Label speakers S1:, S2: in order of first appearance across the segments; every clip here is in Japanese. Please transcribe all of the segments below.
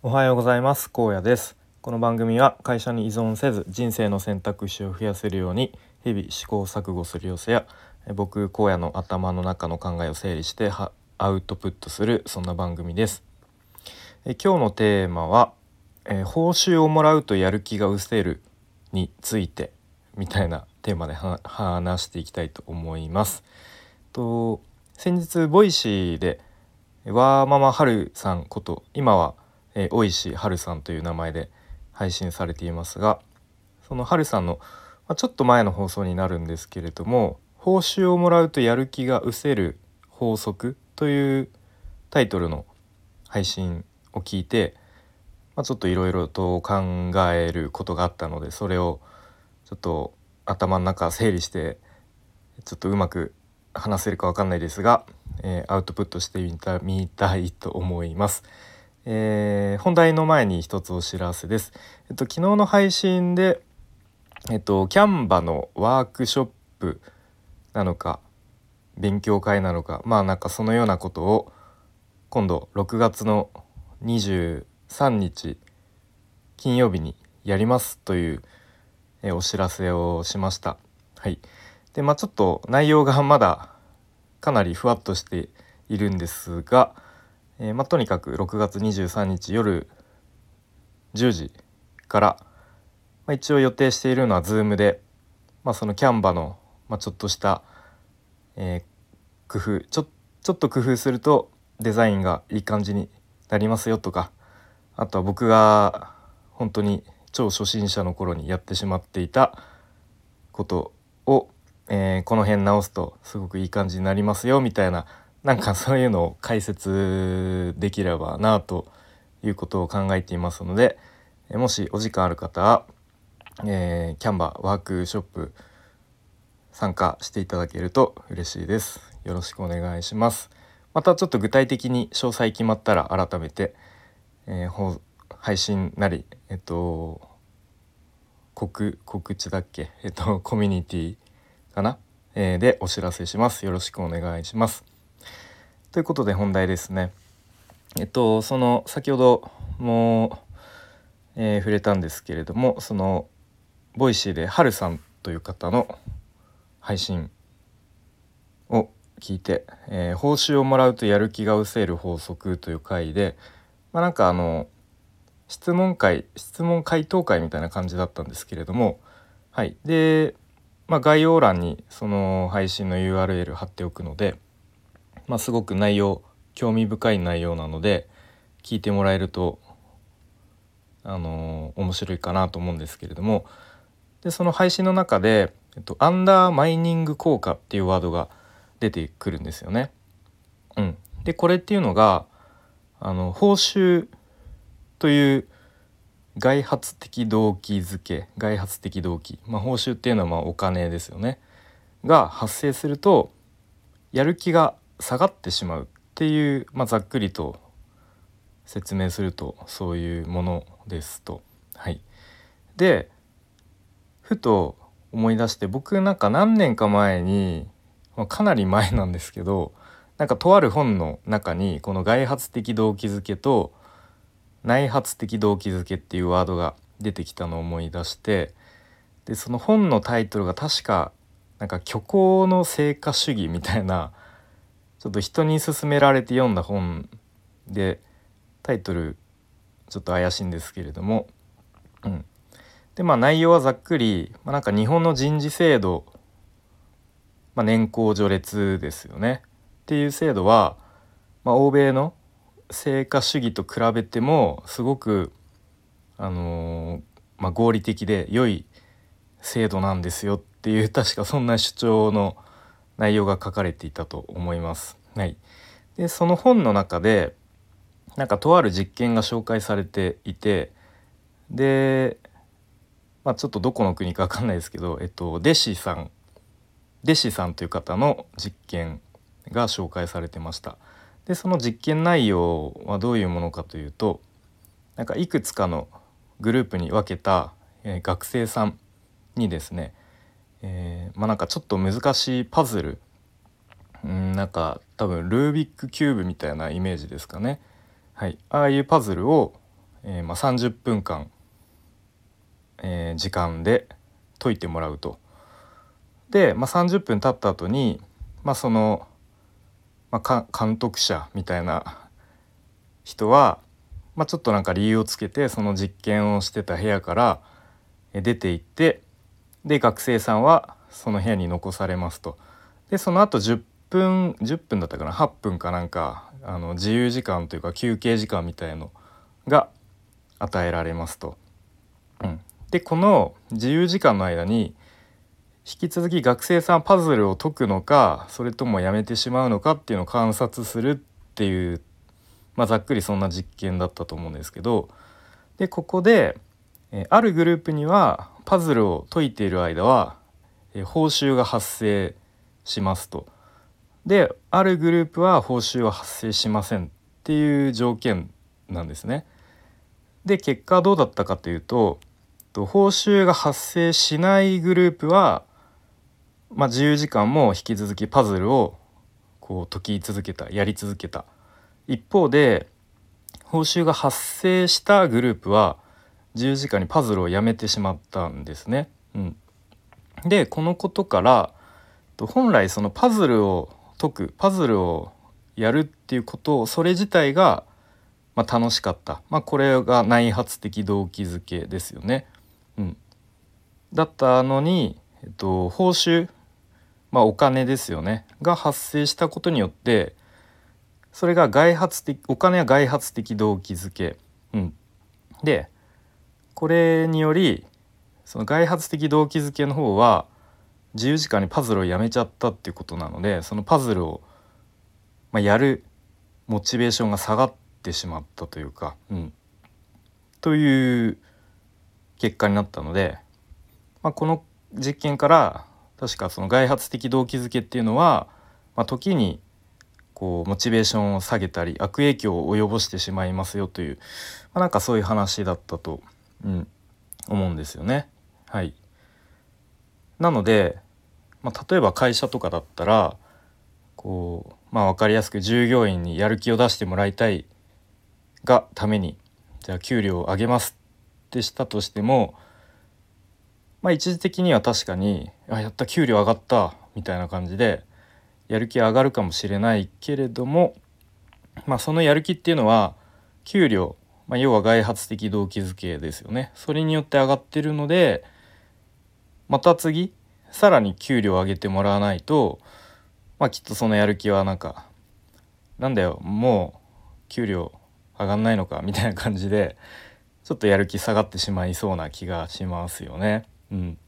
S1: おはようございます。高野です。この番組は会社に依存せず人生の選択肢を増やせるように日々試行錯誤する様子や僕高野の頭の中の考えを整理してアウトプットするそんな番組です。え今日のテーマは、え報酬をもらうとやる気が失せるについてみたいなテーマで話していきたいと思います。と先日 Voicy でワーママハルさんこと今はえー、大石春さんという名前で配信されていますがその春さんの、まあ、ちょっと前の放送になるんですけれども「報酬をもらうとやる気が失せる法則」というタイトルの配信を聞いて、まあ、ちょっといろいろと考えることがあったのでそれをちょっと頭の中整理してちょっとうまく話せるか分かんないですが、えー、アウトプットしてみたみたいと思います。えー、本題の前に一つお知らせです。えっと、昨日の配信で、えっと、キャンバのワークショップなのか勉強会なのかまあなんかそのようなことを今度6月の23日金曜日にやりますという、えお知らせをしました。はい、でまあちょっと内容がまだかなりふわっとしているんですが、えー、まあ、とにかく6月23日夜10時から、まあ、一応予定しているのは Zoom で、まあ、そのキャンバの、まあ、ちょっとした、えー、工夫ちょちょっと工夫するとデザインがいい感じになりますよとかあとは僕が本当に超初心者の頃にやってしまっていたことを、えー、この辺直すとすごくいい感じになりますよみたいななんかそういうのを解説できればなということを考えていますのでもしお時間ある方は、えー、キャンバーワークショップ参加していただけると嬉しいです。よろしくお願いします。またちょっと具体的に詳細決まったら改めて、えー、配信なりえっと告告知だっけ？えっとコミュニティかな、えー、でお知らせします。よろしくお願いします。ということで本題ですね。えっとその先ほども、えー、触れたんですけれどもその Voicy ではるさんという方の配信を聞いて、えー、報酬をもらうとやる気が失せる法則という回で、まあ、なんかあの質問会質問回答会みたいな感じだったんですけれどもはいで、まあ、概要欄にその配信の URL 貼っておくのでまあ、すごく内容興味深い内容なので聞いてもらえるとあのー、面白いかなと思うんですけれども。でその配信の中で、えっと、アンダーマイニング効果っていうワードが出てくるんですよね。うん、でこれっていうのがあの報酬という外発的動機づけ外発的動機、まあ、報酬っていうのはまあお金ですよね。が発生するとやる気が下がってしまうっていう、まあ、ざっくりと説明するとそういうものですと。はい、でふと思い出して僕なんか何年か前に、まあ、かなり前なんですけどなんかとある本の中にこの外発的動機づけと内発的動機づけっていうワードが出てきたのを思い出してでその本のタイトルが確かなんか虚構の成果主義みたいなちょっと人に勧められて読んだ本でタイトルちょっと怪しいんですけれども、うん、でまあ内容はざっくり、まあ、なんか日本の人事制度、まあ、年功序列ですよね。っていう制度は、まあ、欧米の成果主義と比べてもすごく、あのー、まあ、合理的で良い制度なんですよっていう確かそんな主張の内容が書かれていたと思います。はい、でその本の中でなんかとある実験が紹介されていてで、まあ、ちょっとどこの国か分かんないですけど、えっと、デシさんデシさんという方の実験が紹介されてました。でその実験内容はどういうものかというとなんかいくつかのグループに分けた、えー、学生さんにですねえー、まあなんかちょっと難しいパズルうんなんか多分ルービックキューブみたいなイメージですかね。はい、ああいうパズルを、えー、まあ、30分間、えー、時間で解いてもらうと。で、まあ、30分経った後に、まあ、その、まあ、監督者みたいな人は、まあ、ちょっとなんか理由をつけてその実験をしてた部屋から出て行ってで学生さんはその部屋に残されますと。でその後10分10分だったかな？8分かなんかあの自由時間というか休憩時間みたいのが与えられますと。うん、でこの自由時間の間に引き続き学生さんパズルを解くのかそれともやめてしまうのかっていうのを観察するっていう、まあ、ざっくりそんな実験だったと思うんですけどでここで、えあるグループにはパズルを解いている間は、え報酬が発生しますと。であるグループは報酬は発生しませんっていう条件なんですね。で結果どうだったかというと報酬が発生しないグループはまあ、自由時間も引き続きパズルをこう解き続けたやり続けた一方で報酬が発生したグループは自由時間にパズルをやめてしまったんですね。うん、でこのことから本来そのパズルを解くパズルをやるっていうことをそれ自体が、まあ、楽しかった、まあ、これが内発的動機づけですよね。うん、だったのに、えっと、報酬まあ、お金ですよね。が発生したことによってそれが外発的お金は外発的動機づけ、うん、でこれによりその外発的動機づけの方は自由時間にパズルをやめちゃったっていうことなのでそのパズルを、まあ、やるモチベーションが下がってしまったというか、うん、という結果になったので、まあ、この実験から確かその外発的動機づけっていうのは、まあ、時にこうモチベーションを下げたり悪影響を及ぼしてしまいますよという、まあ、なんかそういう話だったと、うん、思うんですよね。はい、なので、まあ、例えば会社とかだったらこう、まあ、分かりやすく従業員にやる気を出してもらいたいがためにじゃあ給料を上げますってしたとしてもまあ一時的には確かにあやった給料上がったみたいな感じでやる気上がるかもしれないけれどもまあそのやる気っていうのは給料、まあ、要は外発的動機づけですよねそれによって上がってるのでまた次さらに給料を上げてもらわないとまあきっとそのやる気はなんかなんだよもう給料上がんないのかみたいな感じでちょっとやる気下がってしまいそうな気がしますよね。うん、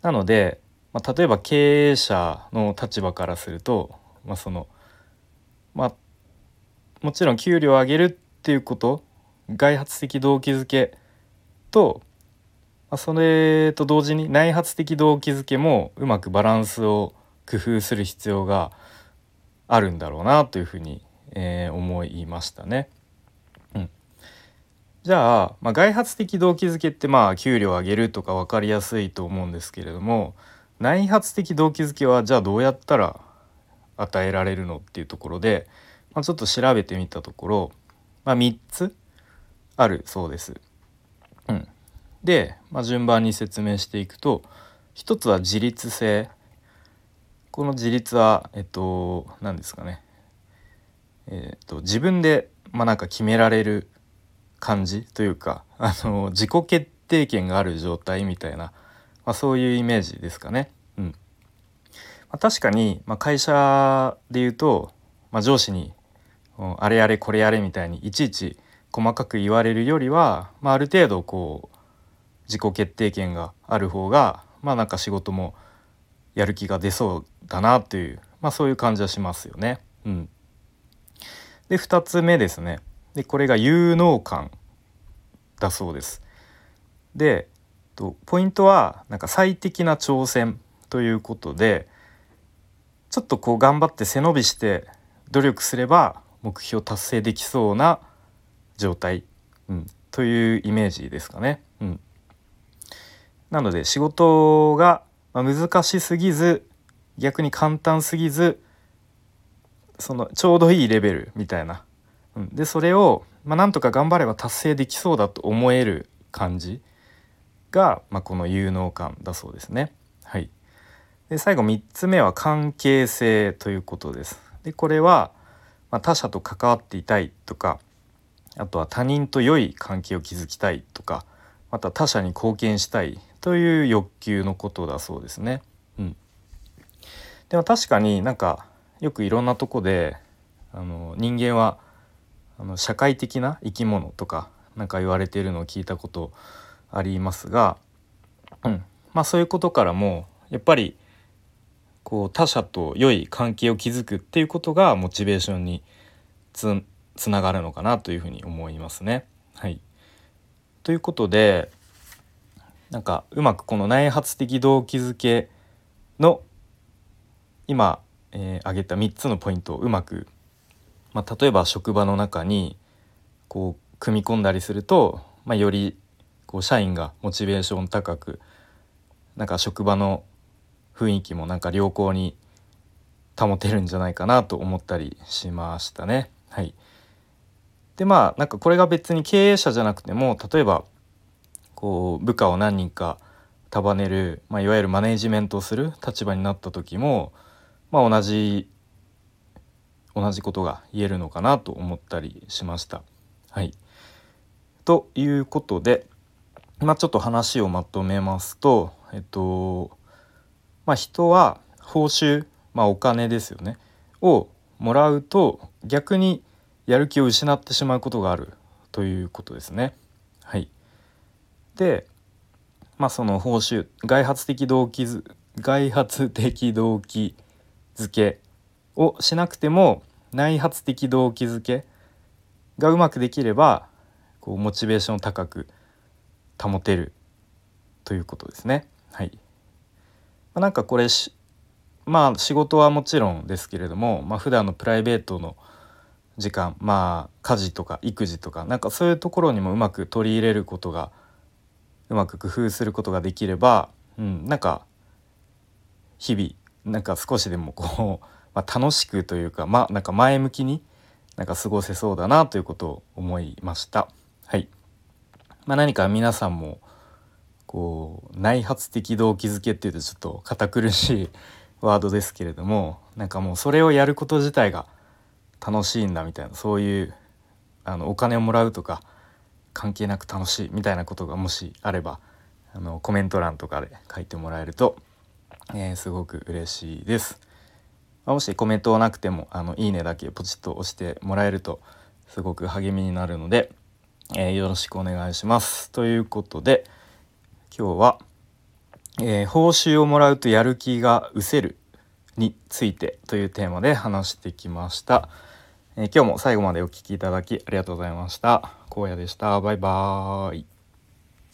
S1: なので、まあ、例えば経営者の立場からすると、まあ、そのまあもちろん給料を上げるっていうこと？外発的動機づけと、それと同時に内発的動機づけもうまくバランスを工夫する必要があるんだろうなというふうに、えー、思いましたね。うんじゃあ、まあ、外発的動機づけってまあ給料上げるとか分かりやすいと思うんですけれども内発的動機づけはじゃあどうやったら与えられるのっていうところで、まあ、ちょっと調べてみたところ、まあ、3つあるそうです。うん、で、まあ、順番に説明していくと1つは自立性この自立はえっと何ですかねえっと自分でまあなんか決められる感じというかあの自己決定権がある状態みたいな、まあ、そういうイメージですかね。うんまあ、確かに、まあ、会社で言うと、まあ、上司にあれやれこれやれみたいにいちいち細かく言われるよりは、まあ、ある程度こう自己決定権がある方がまあなんか仕事もやる気が出そうだなという、まあ、そういう感じはしますよね。うん、で2つ目ですねでこれが有能感だそうです。でポイントはなんか最適な挑戦ということでちょっとこう頑張って背伸びして努力すれば目標達成できそうな状態、うん、というイメージですかね。うん、なので仕事が難しすぎず逆に簡単すぎずそのちょうどいいレベルみたいなうん、でそれを、まあ、なんとか頑張れば達成できそうだと思える感じが、まあ、この有能感だそうですね。はい、で最後3つ目は関係性ということです。でこれは、まあ、他者と関わっていたいとかあとは他人と良い関係を築きたいとかまた他者に貢献したいという欲求のことだそうですね。うん、でも確かになんかよくいろんなとこであの人間はあの社会的な生き物とか何か言われているのを聞いたことありますが、うん、まあそういうことからもやっぱりこう他者と良い関係を築くっていうことがモチベーションにつつながるのかなというふうに思いますね。はい、ということでなんかうまくこの内発的動機づけの今、えー、挙げた3つのポイントをうまく、まあ、例えば職場の中にこう組み込んだりすると、まあ、よりこう社員がモチベーション高くなんか職場の雰囲気もなんか良好に保てるんじゃないかなと思ったりしましたね。はい、でまあなんかこれが別に経営者じゃなくても例えばこう部下を何人か束ねる、まあ、いわゆるマネジメントをする立場になった時も、まあ、同じ同じことが言えるのかなと思ったりしました。はい、ということで、まあ、ちょっと話をまとめますと、えっとまあ、人は報酬、まあ、お金ですよね。をもらうと逆にやる気を失ってしまうことがある。ということですね。はい、で、まあ、その報酬外発的動機外発的動機づけをしなくても内発的動機づけがうまくできればこうモチベーションを高く保てる。ということですね。はい、ま、なんかこれまあ仕事はもちろんですけれども、まあ普段のプライベートの時間まあ家事とか育児とかなんかそういうところにもうまく取り入れることがうまく工夫することができれば、うん、なんか日々なんか少しでもこう、まあ、楽しくというかまあなんか前向きになんか過ごせそうだなということを思いました。はい。まあ、何か皆さんもこう内発的動機づけっていうとちょっと堅苦しい ワードですけれどもなんかもうそれをやること自体が楽しいんだみたいなそういうあのお金をもらうとか関係なく楽しいみたいなことがもしあればあのコメント欄とかで書いてもらえると、えー、すごく嬉しいです。もしコメントなくてもあのいいねだけポチッと押してもらえるとすごく励みになるので、えー、よろしくお願いします。ということで今日は、えー、報酬をもらうとやる気が失せるについてというテーマで話してきました。えー、今日も最後までお聴きいただきありがとうございました。荒野でした。バイバーイ。